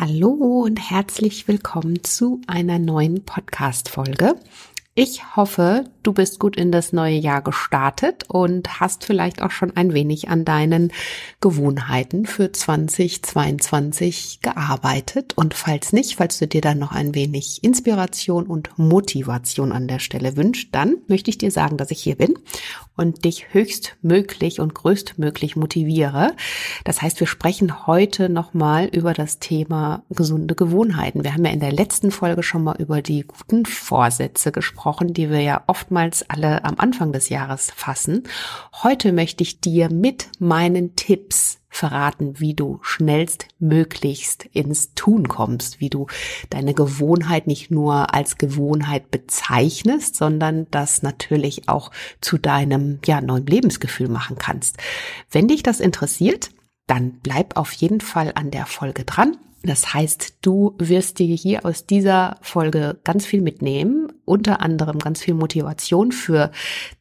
Hallo und herzlich willkommen zu einer neuen Podcast-Folge. Ich hoffe, du bist gut in das neue Jahr gestartet und hast vielleicht auch schon ein wenig an deinen Gewohnheiten für 2022 gearbeitet. Und falls nicht, falls du dir dann noch ein wenig Inspiration und Motivation an der Stelle wünschst, dann möchte ich dir sagen, dass ich hier bin und dich höchstmöglich und größtmöglich motiviere. Das heißt, wir sprechen heute nochmal über das Thema gesunde Gewohnheiten. Wir haben ja in der letzten Folge schon mal über die guten Vorsätze gesprochen gesprochen, die wir ja oftmals alle am Anfang des Jahres fassen. Heute möchte ich dir mit meinen Tipps verraten, wie du schnellstmöglichst ins Tun kommst, wie du deine Gewohnheit nicht nur als Gewohnheit bezeichnest, sondern das natürlich auch zu deinem ja, neuen Lebensgefühl machen kannst. Wenn dich das interessiert, dann bleib auf jeden Fall an der Folge dran. Das heißt, du wirst dir hier aus dieser Folge ganz viel mitnehmen, unter anderem ganz viel Motivation für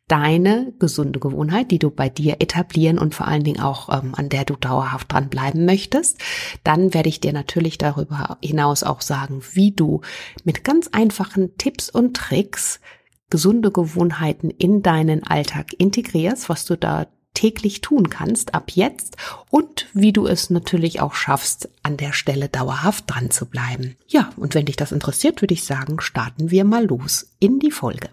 deine gesunde Gewohnheit, die du bei dir etablieren und vor allen Dingen auch ähm, an der du dauerhaft dranbleiben möchtest. Dann werde ich dir natürlich darüber hinaus auch sagen, wie du mit ganz einfachen Tipps und Tricks gesunde Gewohnheiten in deinen Alltag integrierst, was du da täglich tun kannst ab jetzt und wie du es natürlich auch schaffst, an der Stelle dauerhaft dran zu bleiben. Ja, und wenn dich das interessiert, würde ich sagen, starten wir mal los in die Folge.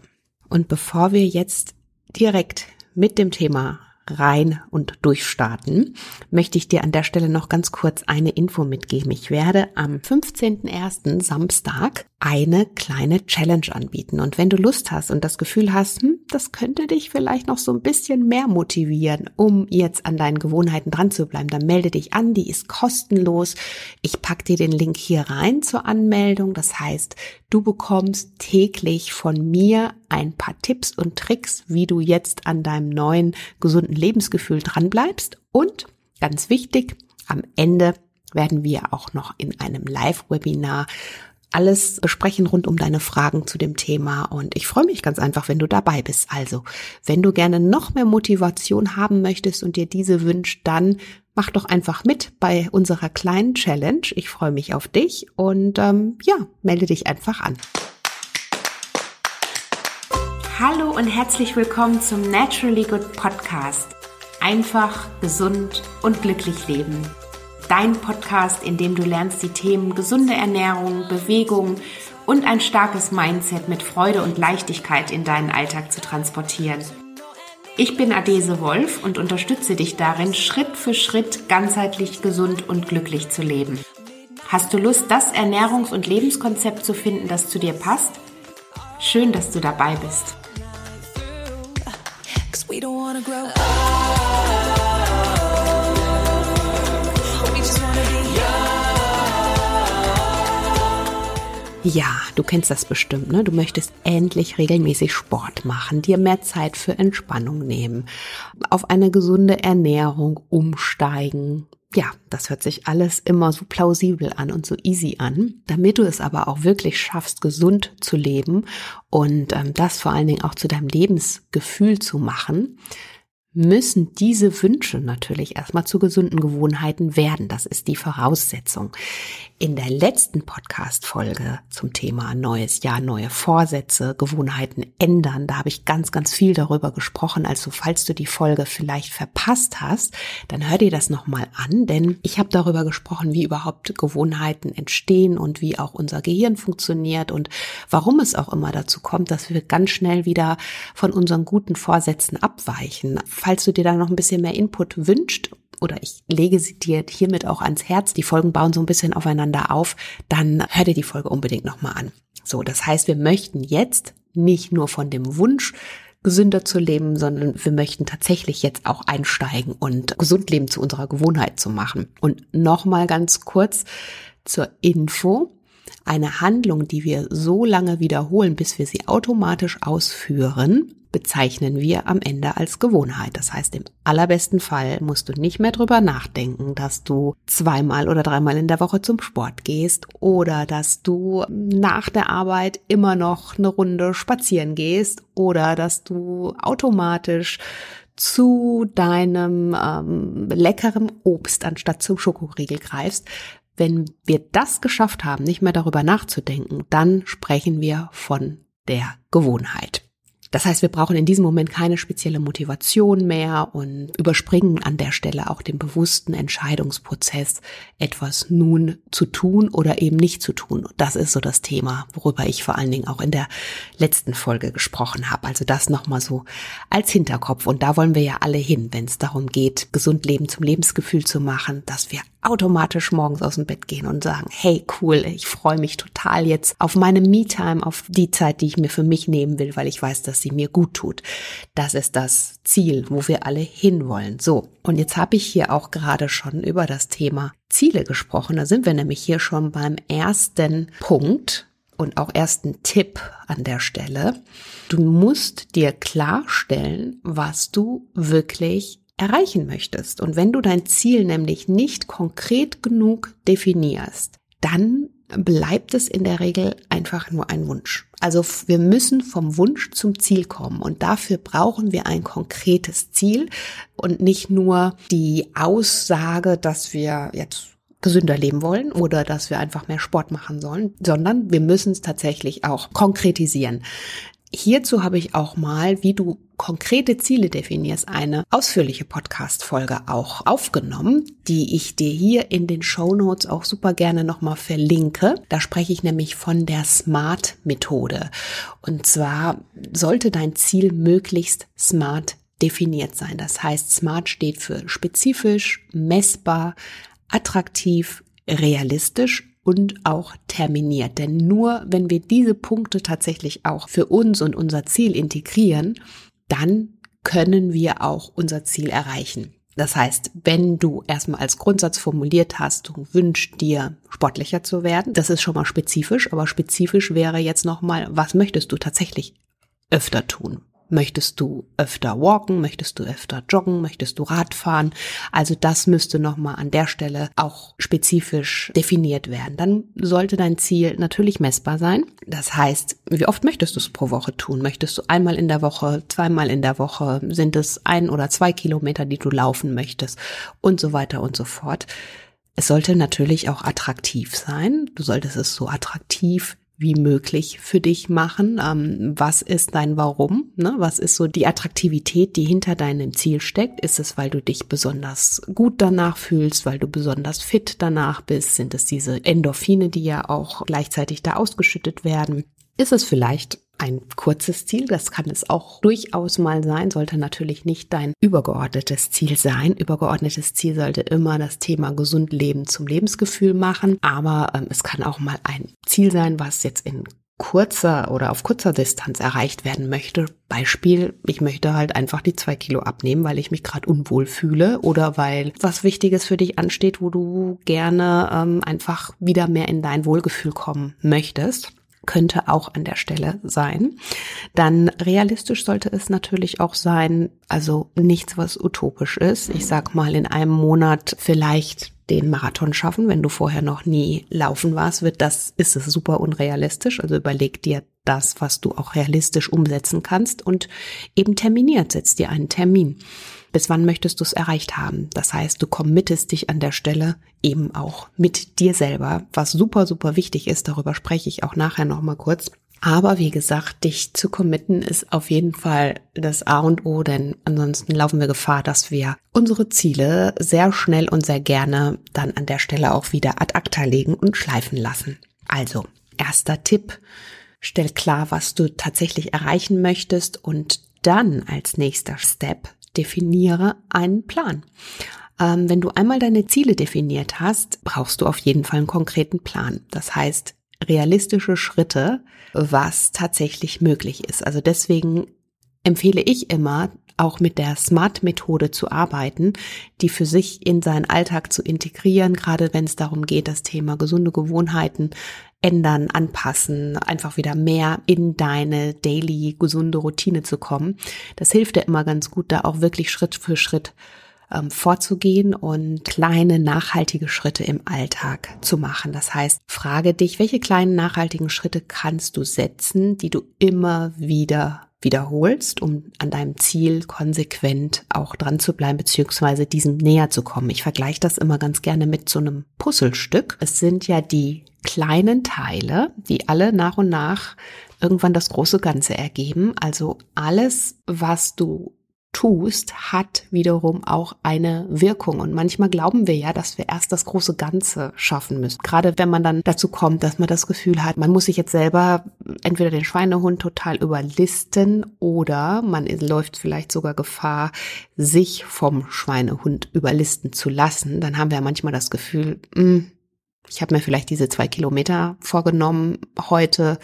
Und bevor wir jetzt direkt mit dem Thema rein und durchstarten, möchte ich dir an der Stelle noch ganz kurz eine Info mitgeben. Ich werde am 15.01. Samstag eine kleine Challenge anbieten. Und wenn du Lust hast und das Gefühl hast, hm, das könnte dich vielleicht noch so ein bisschen mehr motivieren, um jetzt an deinen Gewohnheiten dran zu bleiben, dann melde dich an. Die ist kostenlos. Ich pack dir den Link hier rein zur Anmeldung. Das heißt, du bekommst täglich von mir ein paar Tipps und Tricks, wie du jetzt an deinem neuen gesunden Lebensgefühl dran bleibst. Und ganz wichtig, am Ende werden wir auch noch in einem Live-Webinar alles besprechen rund um deine Fragen zu dem Thema und ich freue mich ganz einfach, wenn du dabei bist. Also, wenn du gerne noch mehr Motivation haben möchtest und dir diese wünscht, dann mach doch einfach mit bei unserer kleinen Challenge. Ich freue mich auf dich und ähm, ja, melde dich einfach an. Hallo und herzlich willkommen zum Naturally Good Podcast. Einfach, gesund und glücklich leben dein Podcast, in dem du lernst, die Themen gesunde Ernährung, Bewegung und ein starkes Mindset mit Freude und Leichtigkeit in deinen Alltag zu transportieren. Ich bin Adese Wolf und unterstütze dich darin, Schritt für Schritt ganzheitlich gesund und glücklich zu leben. Hast du Lust, das Ernährungs- und Lebenskonzept zu finden, das zu dir passt? Schön, dass du dabei bist. Ja, du kennst das bestimmt, ne? Du möchtest endlich regelmäßig Sport machen, dir mehr Zeit für Entspannung nehmen, auf eine gesunde Ernährung umsteigen. Ja, das hört sich alles immer so plausibel an und so easy an. Damit du es aber auch wirklich schaffst, gesund zu leben und ähm, das vor allen Dingen auch zu deinem Lebensgefühl zu machen, müssen diese Wünsche natürlich erstmal zu gesunden Gewohnheiten werden. Das ist die Voraussetzung. In der letzten Podcast-Folge zum Thema neues Jahr, neue Vorsätze, Gewohnheiten ändern, da habe ich ganz, ganz viel darüber gesprochen. Also falls du die Folge vielleicht verpasst hast, dann hör dir das nochmal an, denn ich habe darüber gesprochen, wie überhaupt Gewohnheiten entstehen und wie auch unser Gehirn funktioniert und warum es auch immer dazu kommt, dass wir ganz schnell wieder von unseren guten Vorsätzen abweichen falls du dir da noch ein bisschen mehr Input wünscht oder ich lege sie dir hiermit auch ans Herz, die Folgen bauen so ein bisschen aufeinander auf, dann hör dir die Folge unbedingt nochmal an. So, das heißt, wir möchten jetzt nicht nur von dem Wunsch, gesünder zu leben, sondern wir möchten tatsächlich jetzt auch einsteigen und gesund leben zu unserer Gewohnheit zu machen. Und nochmal ganz kurz zur Info. Eine Handlung, die wir so lange wiederholen, bis wir sie automatisch ausführen, bezeichnen wir am Ende als Gewohnheit. Das heißt, im allerbesten Fall musst du nicht mehr drüber nachdenken, dass du zweimal oder dreimal in der Woche zum Sport gehst oder dass du nach der Arbeit immer noch eine Runde spazieren gehst oder dass du automatisch zu deinem ähm, leckeren Obst anstatt zum Schokoriegel greifst, Wenn wir das geschafft haben, nicht mehr darüber nachzudenken, dann sprechen wir von der Gewohnheit. Das heißt, wir brauchen in diesem Moment keine spezielle Motivation mehr und überspringen an der Stelle auch den bewussten Entscheidungsprozess, etwas nun zu tun oder eben nicht zu tun. Das ist so das Thema, worüber ich vor allen Dingen auch in der letzten Folge gesprochen habe. Also das nochmal so als Hinterkopf. Und da wollen wir ja alle hin, wenn es darum geht, gesund Leben zum Lebensgefühl zu machen, dass wir automatisch morgens aus dem Bett gehen und sagen, hey cool, ich freue mich total jetzt auf meine Me-Time, auf die Zeit, die ich mir für mich nehmen will, weil ich weiß, dass sie mir gut tut. Das ist das Ziel, wo wir alle hinwollen. So, und jetzt habe ich hier auch gerade schon über das Thema Ziele gesprochen. Da sind wir nämlich hier schon beim ersten Punkt und auch ersten Tipp an der Stelle. Du musst dir klarstellen, was du wirklich erreichen möchtest. Und wenn du dein Ziel nämlich nicht konkret genug definierst, dann bleibt es in der Regel einfach nur ein Wunsch. Also wir müssen vom Wunsch zum Ziel kommen und dafür brauchen wir ein konkretes Ziel und nicht nur die Aussage, dass wir jetzt gesünder leben wollen oder dass wir einfach mehr Sport machen sollen, sondern wir müssen es tatsächlich auch konkretisieren. Hierzu habe ich auch mal, wie du konkrete Ziele definierst, eine ausführliche Podcast-Folge auch aufgenommen, die ich dir hier in den Show Notes auch super gerne nochmal verlinke. Da spreche ich nämlich von der SMART-Methode. Und zwar sollte dein Ziel möglichst smart definiert sein. Das heißt, SMART steht für spezifisch, messbar, attraktiv, realistisch und auch terminiert. Denn nur wenn wir diese Punkte tatsächlich auch für uns und unser Ziel integrieren, dann können wir auch unser Ziel erreichen. Das heißt, wenn du erstmal als Grundsatz formuliert hast, du wünschst dir sportlicher zu werden, das ist schon mal spezifisch, aber spezifisch wäre jetzt nochmal, was möchtest du tatsächlich öfter tun? Möchtest du öfter walken? Möchtest du öfter joggen? Möchtest du Radfahren? Also das müsste nochmal an der Stelle auch spezifisch definiert werden. Dann sollte dein Ziel natürlich messbar sein. Das heißt, wie oft möchtest du es pro Woche tun? Möchtest du einmal in der Woche, zweimal in der Woche? Sind es ein oder zwei Kilometer, die du laufen möchtest? Und so weiter und so fort. Es sollte natürlich auch attraktiv sein. Du solltest es so attraktiv wie möglich für dich machen. Ähm, was ist dein Warum? Ne? Was ist so die Attraktivität, die hinter deinem Ziel steckt? Ist es, weil du dich besonders gut danach fühlst, weil du besonders fit danach bist? Sind es diese Endorphine, die ja auch gleichzeitig da ausgeschüttet werden? Ist es vielleicht ein kurzes Ziel, das kann es auch durchaus mal sein, sollte natürlich nicht dein übergeordnetes Ziel sein. Übergeordnetes Ziel sollte immer das Thema gesund leben zum Lebensgefühl machen, aber ähm, es kann auch mal ein Ziel sein, was jetzt in kurzer oder auf kurzer Distanz erreicht werden möchte. Beispiel, ich möchte halt einfach die zwei Kilo abnehmen, weil ich mich gerade unwohl fühle oder weil was Wichtiges für dich ansteht, wo du gerne ähm, einfach wieder mehr in dein Wohlgefühl kommen möchtest könnte auch an der Stelle sein. Dann realistisch sollte es natürlich auch sein, also nichts, was utopisch ist. Ich sag mal, in einem Monat vielleicht den Marathon schaffen, wenn du vorher noch nie laufen warst, wird das, ist es super unrealistisch. Also überleg dir das, was du auch realistisch umsetzen kannst und eben terminiert, setz dir einen Termin bis wann möchtest du es erreicht haben. Das heißt, du committest dich an der Stelle eben auch mit dir selber, was super, super wichtig ist. Darüber spreche ich auch nachher nochmal kurz. Aber wie gesagt, dich zu committen ist auf jeden Fall das A und O, denn ansonsten laufen wir Gefahr, dass wir unsere Ziele sehr schnell und sehr gerne dann an der Stelle auch wieder ad acta legen und schleifen lassen. Also, erster Tipp, stell klar, was du tatsächlich erreichen möchtest und dann als nächster Step definiere einen Plan. Ähm, wenn du einmal deine Ziele definiert hast, brauchst du auf jeden Fall einen konkreten Plan. Das heißt, realistische Schritte, was tatsächlich möglich ist. Also deswegen empfehle ich immer, auch mit der Smart-Methode zu arbeiten, die für sich in seinen Alltag zu integrieren, gerade wenn es darum geht, das Thema gesunde Gewohnheiten ändern, anpassen, einfach wieder mehr in deine daily gesunde Routine zu kommen. Das hilft dir immer ganz gut, da auch wirklich Schritt für Schritt ähm, vorzugehen und kleine nachhaltige Schritte im Alltag zu machen. Das heißt, frage dich, welche kleinen nachhaltigen Schritte kannst du setzen, die du immer wieder wiederholst, um an deinem Ziel konsequent auch dran zu bleiben, beziehungsweise diesem näher zu kommen. Ich vergleiche das immer ganz gerne mit so einem Puzzlestück. Es sind ja die kleinen Teile, die alle nach und nach irgendwann das große Ganze ergeben. Also alles, was du tust, hat wiederum auch eine Wirkung. Und manchmal glauben wir ja, dass wir erst das große Ganze schaffen müssen. Gerade wenn man dann dazu kommt, dass man das Gefühl hat, man muss sich jetzt selber entweder den Schweinehund total überlisten oder man läuft vielleicht sogar Gefahr, sich vom Schweinehund überlisten zu lassen. Dann haben wir manchmal das Gefühl, mh, hm, ich habe mir vielleicht diese zwei Kilometer vorgenommen heute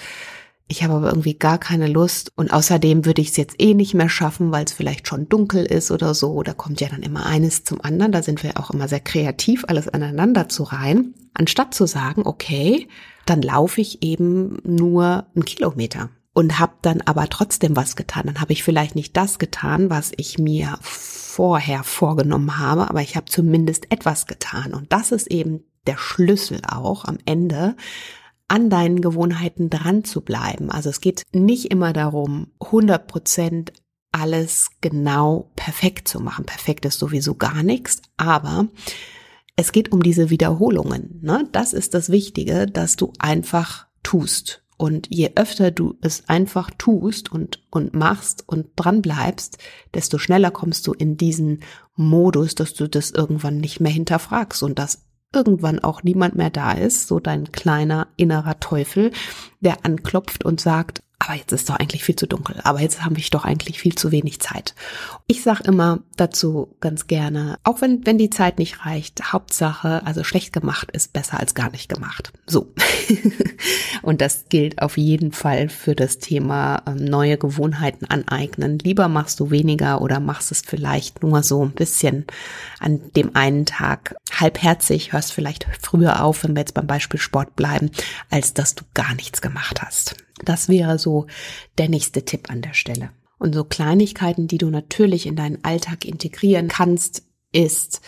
ich habe aber irgendwie gar keine Lust und außerdem würde ich es jetzt eh nicht mehr schaffen, weil es vielleicht schon dunkel ist oder so. Da kommt ja dann immer eines zum anderen. Da sind wir auch immer sehr kreativ, alles aneinander zu reihen. Anstatt zu sagen, okay, dann laufe ich eben nur einen Kilometer und habe dann aber trotzdem was getan. Dann habe ich vielleicht nicht das getan, was ich mir vorher vorgenommen habe, aber ich habe zumindest etwas getan. Und das ist eben der Schlüssel auch am Ende, an deinen Gewohnheiten dran zu bleiben. Also es geht nicht immer darum, 100 Prozent alles genau perfekt zu machen. Perfekt ist sowieso gar nichts, aber es geht um diese Wiederholungen. Ne? Das ist das Wichtige, dass du einfach tust. Und je öfter du es einfach tust und, und machst und dran bleibst, desto schneller kommst du in diesen Modus, dass du das irgendwann nicht mehr hinterfragst und das irgendwann auch niemand mehr da ist, so dein kleiner innerer Teufel, der anklopft und sagt, aber jetzt ist doch eigentlich viel zu dunkel, aber jetzt habe ich doch eigentlich viel zu wenig Zeit. Ich sage immer dazu ganz gerne, auch wenn, wenn die Zeit nicht reicht, Hauptsache, also schlecht gemacht ist besser als gar nicht gemacht. So. Und das gilt auf jeden Fall für das Thema ähm, neue Gewohnheiten aneignen. Lieber machst du weniger oder machst es vielleicht nur so ein bisschen an dem einen Tag halbherzig, hörst vielleicht früher auf, wenn wir jetzt beim Beispiel Sport bleiben, als dass du gar nichts gemacht hast. Das wäre so der nächste Tipp an der Stelle. Und so Kleinigkeiten, die du natürlich in deinen Alltag integrieren kannst, ist,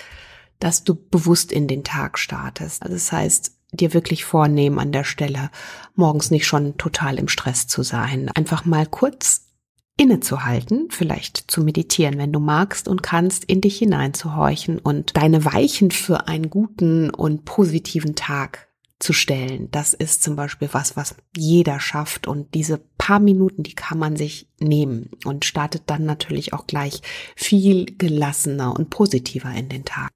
dass du bewusst in den Tag startest. Also das heißt, dir wirklich vornehmen an der Stelle, morgens nicht schon total im Stress zu sein. Einfach mal kurz innezuhalten, vielleicht zu meditieren, wenn du magst und kannst, in dich hineinzuhorchen und deine Weichen für einen guten und positiven Tag zu stellen. Das ist zum Beispiel was, was jeder schafft. Und diese paar Minuten, die kann man sich nehmen und startet dann natürlich auch gleich viel gelassener und positiver in den Tag.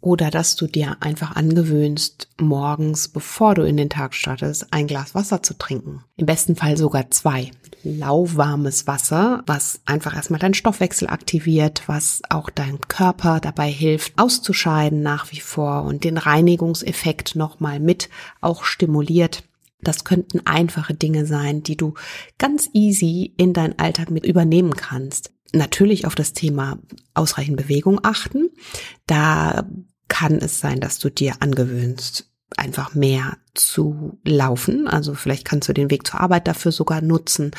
Oder dass du dir einfach angewöhnst, morgens, bevor du in den Tag startest, ein Glas Wasser zu trinken. Im besten Fall sogar zwei. Lauwarmes Wasser, was einfach erstmal deinen Stoffwechsel aktiviert, was auch deinem Körper dabei hilft, auszuscheiden nach wie vor und den Reinigungseffekt nochmal mit auch stimuliert. Das könnten einfache Dinge sein, die du ganz easy in deinen Alltag mit übernehmen kannst natürlich auf das Thema ausreichend Bewegung achten. Da kann es sein, dass du dir angewöhnst, einfach mehr zu laufen. Also vielleicht kannst du den Weg zur Arbeit dafür sogar nutzen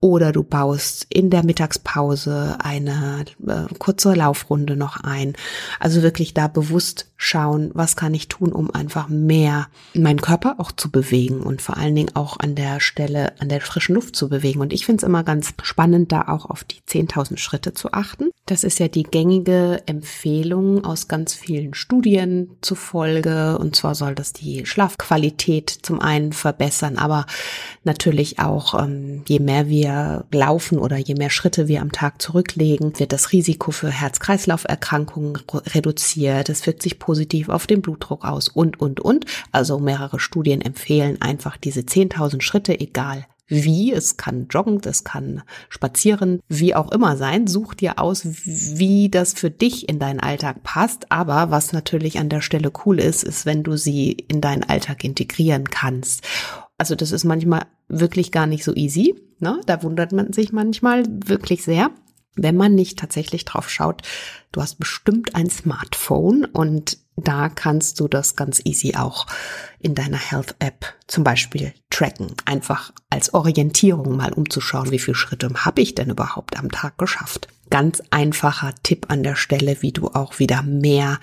oder du baust in der Mittagspause eine äh, kurze Laufrunde noch ein. Also wirklich da bewusst schauen, was kann ich tun, um einfach mehr meinen Körper auch zu bewegen und vor allen Dingen auch an der Stelle, an der frischen Luft zu bewegen. Und ich finde es immer ganz spannend, da auch auf die 10.000 Schritte zu achten. Das ist ja die gängige Empfehlung aus ganz vielen Studien zufolge. Und zwar soll das die Schlafqualität zum einen verbessern, aber natürlich auch, ähm, je mehr wir laufen oder je mehr Schritte wir am Tag zurücklegen, wird das Risiko für Herz-Kreislauf-Erkrankungen reduziert. Es wirkt sich positiv auf den Blutdruck aus und, und, und. Also mehrere Studien empfehlen einfach diese 10.000 Schritte, egal wie, es kann joggen, es kann spazieren, wie auch immer sein. Such dir aus, wie das für dich in deinen Alltag passt. Aber was natürlich an der Stelle cool ist, ist, wenn du sie in deinen Alltag integrieren kannst. Also das ist manchmal wirklich gar nicht so easy. Ne? Da wundert man sich manchmal wirklich sehr wenn man nicht tatsächlich drauf schaut, du hast bestimmt ein Smartphone und da kannst du das ganz easy auch in deiner Health App zum Beispiel tracken. Einfach als Orientierung mal umzuschauen, wie viele Schritte habe ich denn überhaupt am Tag geschafft. Ganz einfacher Tipp an der Stelle, wie du auch wieder mehr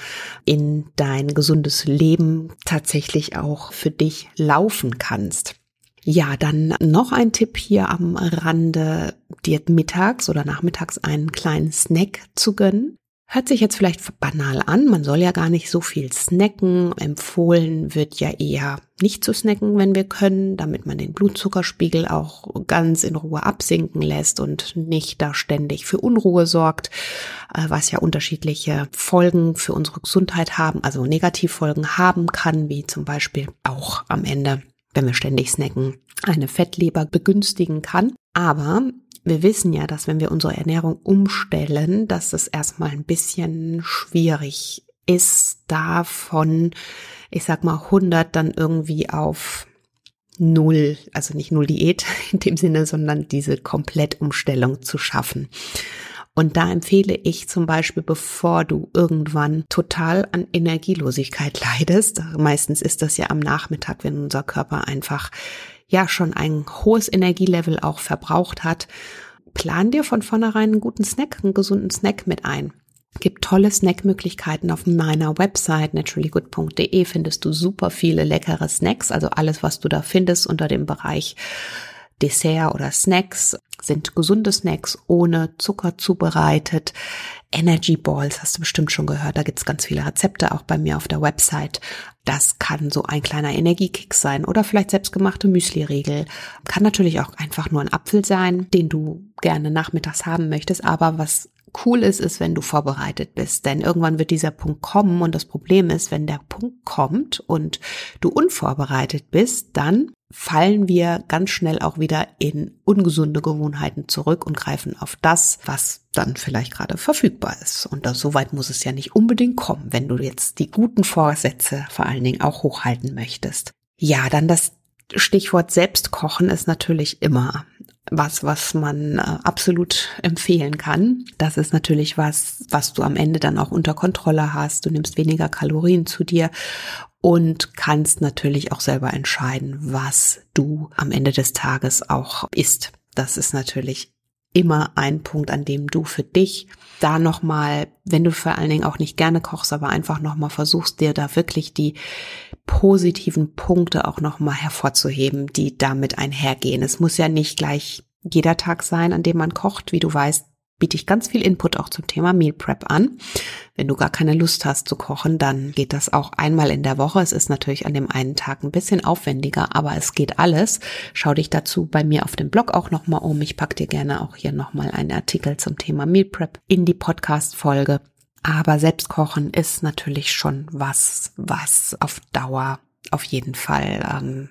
in dein gesundes Leben tatsächlich auch für dich laufen kannst. Ja, dann noch ein Tipp hier am Rande, dir mittags oder nachmittags einen kleinen Snack zu gönnen. Hört sich jetzt vielleicht banal an, man soll ja gar nicht so viel snacken. Empfohlen wird ja eher nicht zu snacken, wenn wir können, damit man den Blutzuckerspiegel auch ganz in Ruhe absinken lässt und nicht da ständig für Unruhe sorgt, äh, was ja unterschiedliche Folgen für unsere Gesundheit haben, also Negativfolgen haben kann, wie zum Beispiel auch am Ende wenn wir ständig snacken, eine Fettleber begünstigen kann. Aber wir wissen ja, dass wenn wir unsere Ernährung umstellen, dass es erstmal ein bisschen schwierig ist, da von, ich sag mal, 100 dann irgendwie auf Null, also nicht Null Diät in dem Sinne, sondern diese Komplettumstellung zu schaffen. Und da empfehle ich zum Beispiel, bevor du irgendwann total an Energielosigkeit leidest, meistens ist das ja am Nachmittag, wenn unser Körper einfach ja schon ein hohes Energielevel auch verbraucht hat, plan dir von vornherein einen guten Snack, einen gesunden Snack mit ein. Gibt tolle Snackmöglichkeiten auf meiner Website naturallygood.de findest du super viele leckere Snacks, also alles, was du da findest unter dem Bereich Dessert oder Snacks sind gesunde Snacks ohne Zucker zubereitet. Energy Balls hast du bestimmt schon gehört. Da gibt's ganz viele Rezepte auch bei mir auf der Website. Das kann so ein kleiner Energiekick sein oder vielleicht selbstgemachte Müsli-Riegel. Kann natürlich auch einfach nur ein Apfel sein, den du gerne nachmittags haben möchtest. Aber was cool ist, ist, wenn du vorbereitet bist. Denn irgendwann wird dieser Punkt kommen und das Problem ist, wenn der Punkt kommt und du unvorbereitet bist, dann fallen wir ganz schnell auch wieder in ungesunde Gewohnheiten zurück und greifen auf das, was dann vielleicht gerade verfügbar ist. Und so weit muss es ja nicht unbedingt kommen, wenn du jetzt die guten Vorsätze vor allen Dingen auch hochhalten möchtest. Ja, dann das Stichwort Selbstkochen ist natürlich immer was, was man äh, absolut empfehlen kann. Das ist natürlich was, was du am Ende dann auch unter Kontrolle hast. Du nimmst weniger Kalorien zu dir und kannst natürlich auch selber entscheiden, was du am Ende des Tages auch isst. Das ist natürlich immer ein Punkt, an dem du für dich da nochmal, wenn du vor allen Dingen auch nicht gerne kochst, aber einfach nochmal versuchst, dir da wirklich die positiven Punkte auch nochmal hervorzuheben, die damit einhergehen. Es muss ja nicht gleich jeder Tag sein, an dem man kocht. Wie du weißt, biete ich ganz viel Input auch zum Thema Meal Prep an. Wenn du gar keine Lust hast zu kochen, dann geht das auch einmal in der Woche. Es ist natürlich an dem einen Tag ein bisschen aufwendiger, aber es geht alles. Schau dich dazu bei mir auf dem Blog auch nochmal um. Ich pack dir gerne auch hier nochmal einen Artikel zum Thema Meal Prep in die Podcast-Folge. Aber Selbstkochen ist natürlich schon was, was auf Dauer auf jeden Fall ähm,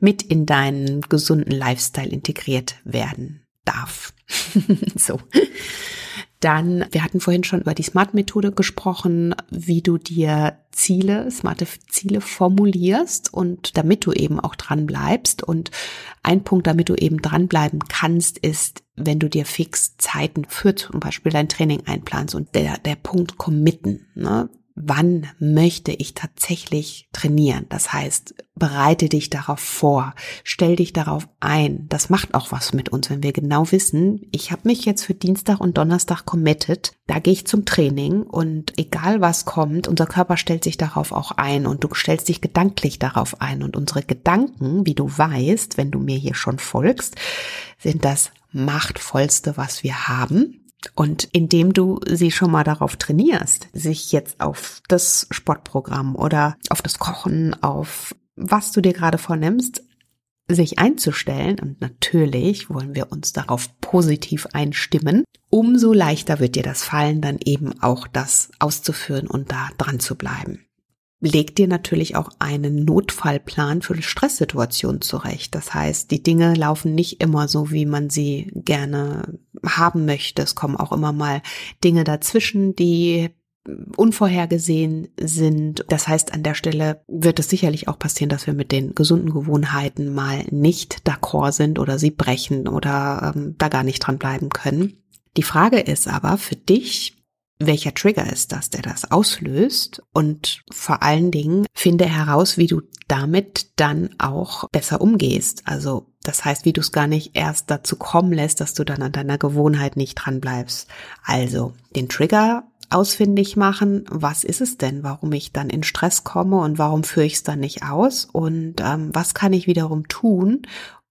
mit in deinen gesunden Lifestyle integriert werden darf. so. Dann, wir hatten vorhin schon über die Smart-Methode gesprochen, wie du dir Ziele, smarte Ziele formulierst und damit du eben auch dran bleibst. Und ein Punkt, damit du eben dranbleiben kannst, ist, wenn du dir fix Zeiten für zum Beispiel dein Training einplanst und der, der Punkt committen. Ne? wann möchte ich tatsächlich trainieren. Das heißt, bereite dich darauf vor, stell dich darauf ein. Das macht auch was mit uns, wenn wir genau wissen, ich habe mich jetzt für Dienstag und Donnerstag committed, da gehe ich zum Training und egal was kommt, unser Körper stellt sich darauf auch ein und du stellst dich gedanklich darauf ein und unsere Gedanken, wie du weißt, wenn du mir hier schon folgst, sind das machtvollste, was wir haben. Und indem du sie schon mal darauf trainierst, sich jetzt auf das Sportprogramm oder auf das Kochen, auf was du dir gerade vornimmst, sich einzustellen, und natürlich wollen wir uns darauf positiv einstimmen, umso leichter wird dir das fallen, dann eben auch das auszuführen und da dran zu bleiben leg dir natürlich auch einen Notfallplan für Stresssituationen zurecht. Das heißt, die Dinge laufen nicht immer so, wie man sie gerne haben möchte. Es kommen auch immer mal Dinge dazwischen, die unvorhergesehen sind. Das heißt, an der Stelle wird es sicherlich auch passieren, dass wir mit den gesunden Gewohnheiten mal nicht d'accord sind oder sie brechen oder ähm, da gar nicht dran bleiben können. Die Frage ist aber für dich, welcher Trigger ist das, der das auslöst und vor allen Dingen finde heraus, wie du damit dann auch besser umgehst. Also das heißt, wie du es gar nicht erst dazu kommen lässt, dass du dann an deiner Gewohnheit nicht dran bleibst. Also den Trigger ausfindig machen, was ist es denn, warum ich dann in Stress komme und warum führe ich es dann nicht aus und ähm, was kann ich wiederum tun,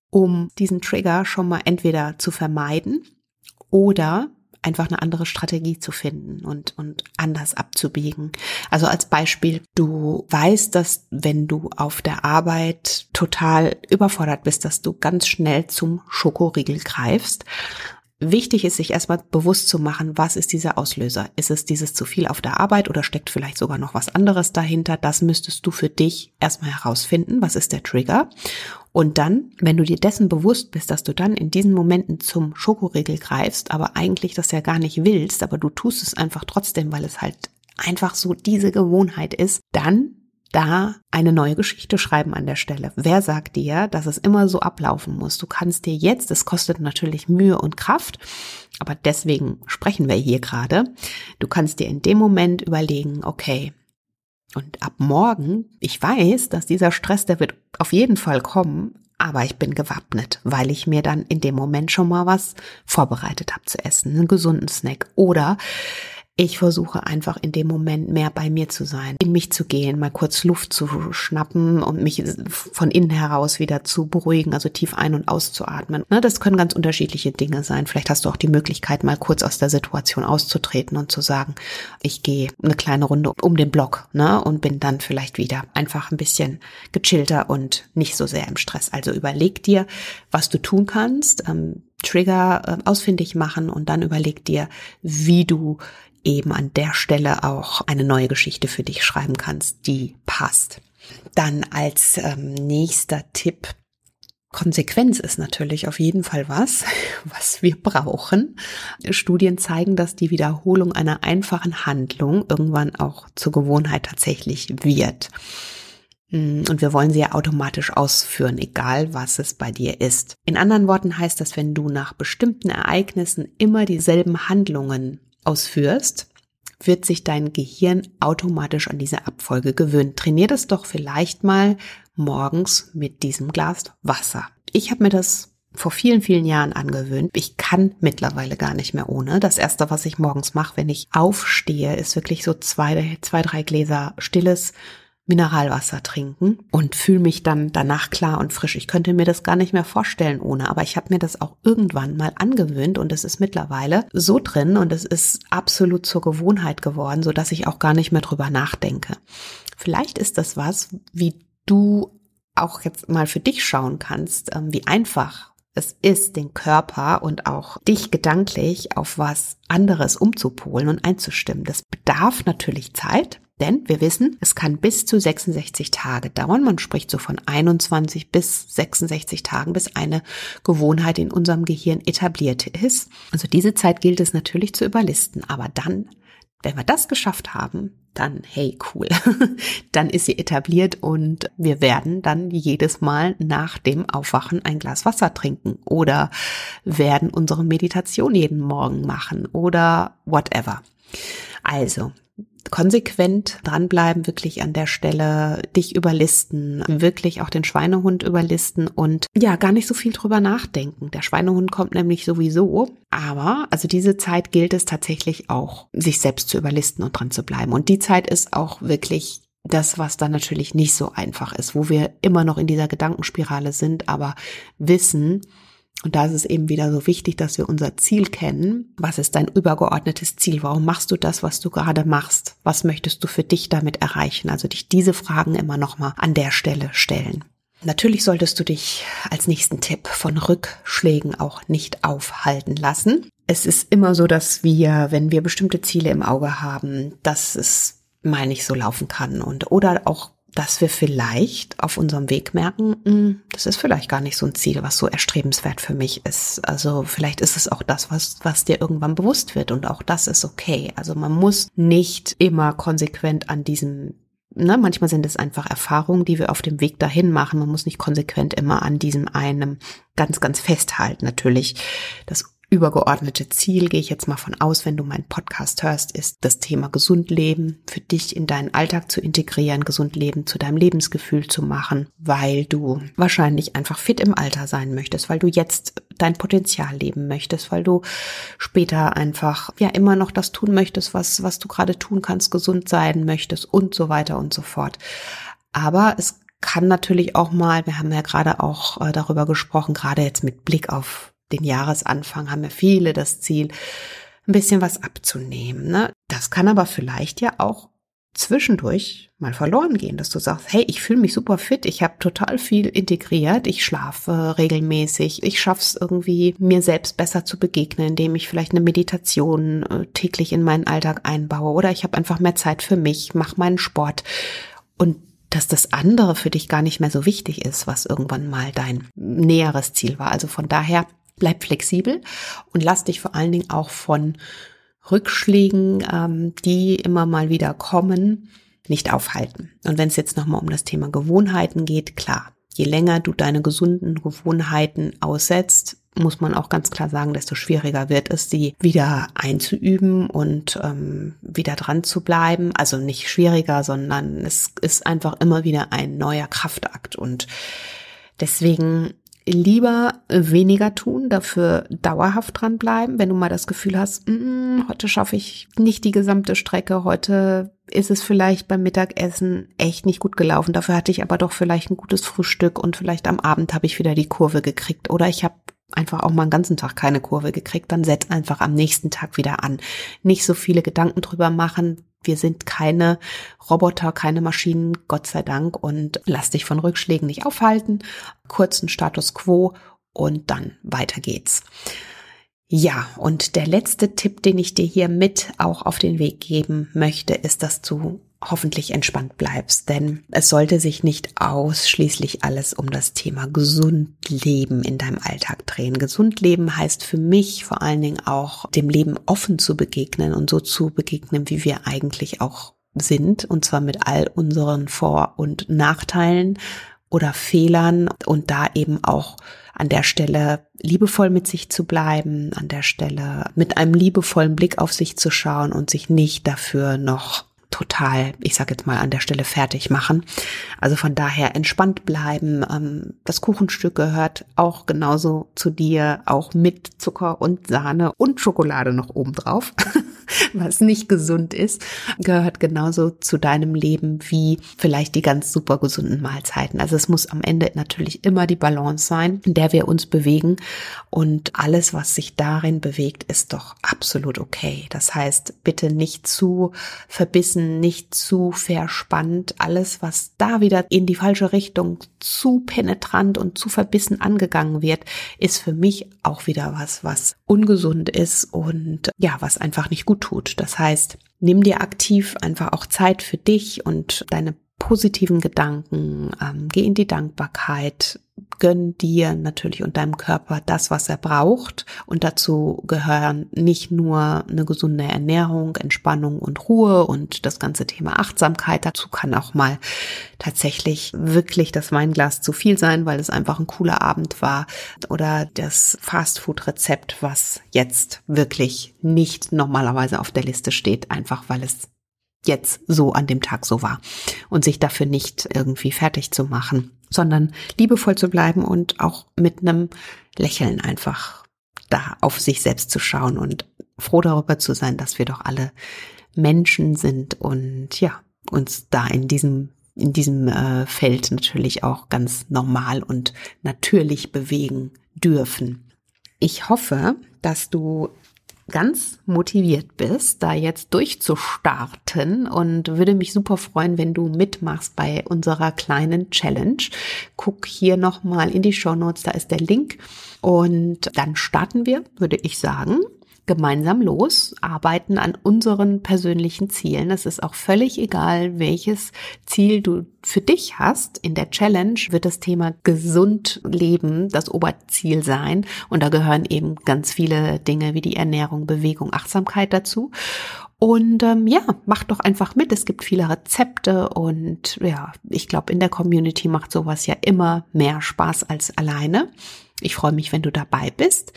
um diesen Trigger schon mal entweder zu vermeiden oder einfach eine andere Strategie zu finden und, und anders abzubiegen. Also als Beispiel, du weißt, dass wenn du auf der Arbeit total überfordert bist, dass du ganz schnell zum Schokoriegel greifst Wichtig ist, sich erstmal bewusst zu machen, was ist dieser Auslöser? Ist es dieses zu viel auf der Arbeit oder steckt vielleicht sogar noch was anderes dahinter? Das müsstest du für dich erstmal herausfinden. Was ist der Trigger? Und dann, wenn du dir dessen bewusst bist, dass du dann in diesen Momenten zum Schokoriegel greifst, aber eigentlich das ja gar nicht willst, aber du tust es einfach trotzdem, weil es halt einfach so diese Gewohnheit ist, dann da eine neue Geschichte schreiben an der Stelle. Wer sagt dir, dass es immer so ablaufen muss? Du kannst dir jetzt, es kostet natürlich Mühe und Kraft, aber deswegen sprechen wir hier gerade. Du kannst dir in dem Moment überlegen, okay, und ab morgen, ich weiß, dass dieser Stress, der wird auf jeden Fall kommen, aber ich bin gewappnet, weil ich mir dann in dem Moment schon mal was vorbereitet habe zu essen, einen gesunden Snack oder ich versuche einfach in dem Moment mehr bei mir zu sein, in mich zu gehen, mal kurz Luft zu schnappen und mich von innen heraus wieder zu beruhigen, also tief ein- und auszuatmen. Ne, das können ganz unterschiedliche Dinge sein. Vielleicht hast du auch die Möglichkeit, mal kurz aus der Situation auszutreten und zu sagen, ich gehe eine kleine Runde um den Block ne, und bin dann vielleicht wieder einfach ein bisschen gechillter und nicht so sehr im Stress. Also überleg dir, was du tun kannst. Ähm, Trigger äh, ausfindig machen und dann überleg dir, wie du eben an der Stelle auch eine neue Geschichte für dich schreiben kannst, die passt. Dann als ähm, nächster Tipp Konsequenz ist natürlich auf jeden Fall was, was wir brauchen. Studien zeigen, dass die Wiederholung einer einfachen Handlung irgendwann auch zur Gewohnheit tatsächlich wird. Mm, und wir wollen sie ja automatisch ausführen, egal was es bei dir ist. In anderen Worten heißt das, wenn du nach bestimmten Ereignissen immer dieselben Handlungen ausführst, wird sich dein Gehirn automatisch an diese Abfolge gewöhnen. Trainier das doch vielleicht mal morgens mit diesem Glas Wasser. Ich habe mir das vor vielen, vielen Jahren angewöhnt. Ich kann mittlerweile gar nicht mehr ohne. Das erste, was ich morgens mache, wenn ich aufstehe, ist wirklich so zwei, zwei, drei Gläser stilles Mineralwasser trinken und fühle mich dann danach klar und frisch. Ich könnte mir das gar nicht mehr vorstellen ohne, aber ich habe mir das auch irgendwann mal angewöhnt und es ist mittlerweile so drin und es ist absolut zur Gewohnheit geworden, so dass ich auch gar nicht mehr drüber nachdenke. Vielleicht ist das was, wie du auch jetzt mal für dich schauen kannst, ähm, wie einfach es ist, den Körper und auch dich gedanklich auf was anderes umzupolen und einzustimmen. Das bedarf natürlich Zeit. Denn wir wissen, es kann bis zu 66 Tage dauern. Man spricht so von 21 bis 66 Tagen, bis eine Gewohnheit in unserem Gehirn etabliert ist. Also diese Zeit gilt es natürlich zu überlisten. Aber dann, wenn wir das geschafft haben, dann hey, cool. dann ist sie etabliert und wir werden dann jedes Mal nach dem Aufwachen ein Glas Wasser trinken oder werden unsere Meditation jeden Morgen machen oder whatever. Also, konsequent dranbleiben, wirklich an der Stelle dich überlisten, wirklich auch den Schweinehund überlisten und ja, gar nicht so viel drüber nachdenken. Der Schweinehund kommt nämlich sowieso, aber also diese Zeit gilt es tatsächlich auch, sich selbst zu überlisten und dran zu bleiben. Und die Zeit ist auch wirklich das, was dann natürlich nicht so einfach ist, wo wir immer noch in dieser Gedankenspirale sind, aber wissen, und da ist es eben wieder so wichtig, dass wir unser Ziel kennen. Was ist dein übergeordnetes Ziel? Warum machst du das, was du gerade machst? Was möchtest du für dich damit erreichen? Also dich diese Fragen immer nochmal an der Stelle stellen. Natürlich solltest du dich als nächsten Tipp von Rückschlägen auch nicht aufhalten lassen. Es ist immer so, dass wir, wenn wir bestimmte Ziele im Auge haben, dass es mal nicht so laufen kann und oder auch dass wir vielleicht auf unserem Weg merken, hm, das ist vielleicht gar nicht so ein Ziel, was so erstrebenswert für mich ist. Also vielleicht ist es auch das, was, was dir irgendwann bewusst wird und auch das ist okay. Also man muss nicht immer konsequent an diesem Ne, manchmal sind es einfach Erfahrungen, die wir auf dem Weg dahin machen. Man muss nicht konsequent immer an diesem einem ganz, ganz festhalten. Natürlich, das übergeordnete Ziel, gehe ich jetzt mal von aus, wenn du meinen Podcast hörst, ist das Thema gesund leben, für dich in deinen Alltag zu integrieren, gesund leben zu deinem Lebensgefühl zu machen, weil du wahrscheinlich einfach fit im Alter sein möchtest, weil du jetzt dein Potenzial leben möchtest, weil du später einfach ja immer noch das tun möchtest, was, was du gerade tun kannst, gesund sein möchtest und so weiter und so fort. Aber es kann natürlich auch mal, wir haben ja gerade auch äh, darüber gesprochen, gerade jetzt mit Blick auf den Jahresanfang haben ja viele das Ziel, ein bisschen was abzunehmen. Ne? Das kann aber vielleicht ja auch zwischendurch mal verloren gehen, dass du sagst, hey, ich fühle mich super fit, ich habe total viel integriert, ich schlafe regelmäßig, ich schaffe es irgendwie, mir selbst besser zu begegnen, indem ich vielleicht eine Meditation äh, täglich in meinen Alltag einbaue oder ich habe einfach mehr Zeit für mich, mache meinen Sport und dass das andere für dich gar nicht mehr so wichtig ist, was irgendwann mal dein näheres Ziel war. Also von daher bleib flexibel und lass dich vor allen Dingen auch von Rückschlägen, ähm, die immer mal wieder kommen, nicht aufhalten. Und wenn es jetzt nochmal um das Thema Gewohnheiten geht, klar, je länger du deine gesunden Gewohnheiten aussetzt, muss man auch ganz klar sagen, desto schwieriger wird es, sie wieder einzuüben und ähm, wieder dran zu bleiben. Also nicht schwieriger, sondern es ist einfach immer wieder ein neuer Kraftakt. Und deswegen lieber weniger tun, dafür dauerhaft dranbleiben. Wenn du mal das Gefühl hast, mm, heute schaffe ich nicht die gesamte Strecke, heute ist es vielleicht beim Mittagessen echt nicht gut gelaufen. Dafür hatte ich aber doch vielleicht ein gutes Frühstück und vielleicht am Abend habe ich wieder die Kurve gekriegt oder ich habe einfach auch mal einen ganzen Tag keine Kurve gekriegt, dann setz einfach am nächsten Tag wieder an. Nicht so viele Gedanken drüber machen, wir sind keine Roboter, keine Maschinen, Gott sei Dank, und lass dich von Rückschlägen nicht aufhalten. Kurzen Status quo und dann weiter geht's. Ja, und der letzte Tipp, den ich dir hier mit auch auf den Weg geben möchte, ist, dass du hoffentlich entspannt bleibst, denn es sollte sich nicht ausschließlich alles um das Thema gesund leben in deinem Alltag drehen. Gesund leben heißt für mich vor allen Dingen auch dem Leben offen zu begegnen und so zu begegnen, wie wir eigentlich auch sind, und zwar mit all unseren Vor- und Nachteilen oder Fehlern. Und da eben auch an der Stelle liebevoll mit sich zu bleiben, an der Stelle mit einem liebevollen Blick auf sich zu schauen und sich nicht dafür noch total, ich sage jetzt mal an der Stelle fertig machen. Also von daher entspannt bleiben. Ähm, das Kuchenstück gehört auch genauso zu dir, auch mit Zucker und Sahne und Schokolade noch obendrauf. was nicht gesund ist, gehört genauso zu deinem Leben wie vielleicht die ganz super gesunden Mahlzeiten. Also es muss am Ende natürlich immer die Balance sein, in der wir uns bewegen und alles, was sich darin bewegt, ist doch absolut okay. Das heißt, bitte nicht zu verbissen, nicht zu verspannt. Alles, was da wieder in die falsche Richtung zu penetrant und zu verbissen angegangen wird, ist für mich auch wieder was, was ungesund ist und ja, was einfach nicht gut tut. Das heißt, nimm dir aktiv einfach auch Zeit für dich und deine positiven Gedanken, ähm, geh in die Dankbarkeit, gönn dir natürlich und deinem Körper das, was er braucht. Und dazu gehören nicht nur eine gesunde Ernährung, Entspannung und Ruhe und das ganze Thema Achtsamkeit. Dazu kann auch mal tatsächlich wirklich das Weinglas zu viel sein, weil es einfach ein cooler Abend war. Oder das Fastfood-Rezept, was jetzt wirklich nicht normalerweise auf der Liste steht, einfach weil es jetzt so an dem Tag so war und sich dafür nicht irgendwie fertig zu machen, sondern liebevoll zu bleiben und auch mit einem Lächeln einfach da auf sich selbst zu schauen und froh darüber zu sein, dass wir doch alle Menschen sind und ja, uns da in diesem in diesem äh, Feld natürlich auch ganz normal und natürlich bewegen dürfen. Ich hoffe, dass du ganz motiviert bist, da jetzt durchzustarten und würde mich super freuen, wenn du mitmachst bei unserer kleinen Challenge. Guck hier nochmal in die Show Notes, da ist der Link und dann starten wir, würde ich sagen gemeinsam los, arbeiten an unseren persönlichen Zielen. Es ist auch völlig egal, welches Ziel du für dich hast. In der Challenge wird das Thema gesund leben das Oberziel sein. Und da gehören eben ganz viele Dinge wie die Ernährung, Bewegung, Achtsamkeit dazu. Und ähm, ja, mach doch einfach mit. Es gibt viele Rezepte und ja, ich glaube, in der Community macht sowas ja immer mehr Spaß als alleine. Ich freue mich, wenn du dabei bist.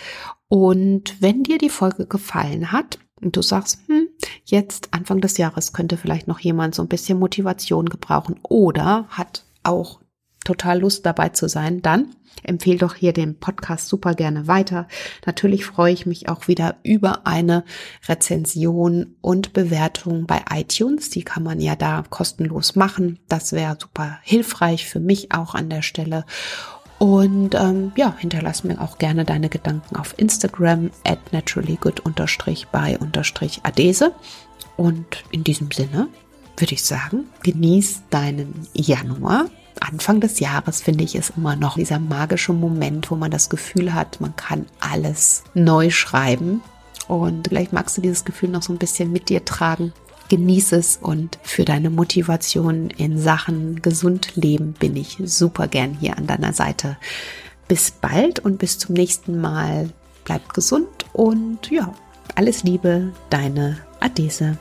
Und wenn dir die Folge gefallen hat und du sagst, hm, jetzt Anfang des Jahres könnte vielleicht noch jemand so ein bisschen Motivation gebrauchen oder hat auch total Lust dabei zu sein, dann empfehle doch hier den Podcast super gerne weiter. Natürlich freue ich mich auch wieder über eine Rezension und Bewertung bei iTunes. Die kann man ja da kostenlos machen. Das wäre super hilfreich für mich auch an der Stelle. Und ähm, ja, hinterlass mir auch gerne deine Gedanken auf Instagram at naturallygood-by-adese. Und in diesem Sinne würde ich sagen, genieß deinen Januar Anfang des Jahres finde ich es immer noch dieser magische Moment, wo man das Gefühl hat, man kann alles neu schreiben. Und vielleicht magst du dieses Gefühl noch so ein bisschen mit dir tragen. Genieß es und für deine Motivation in Sachen gesund leben bin ich super gern hier an deiner Seite. Bis bald und bis zum nächsten Mal. Bleib gesund und ja, alles Liebe, deine Adese.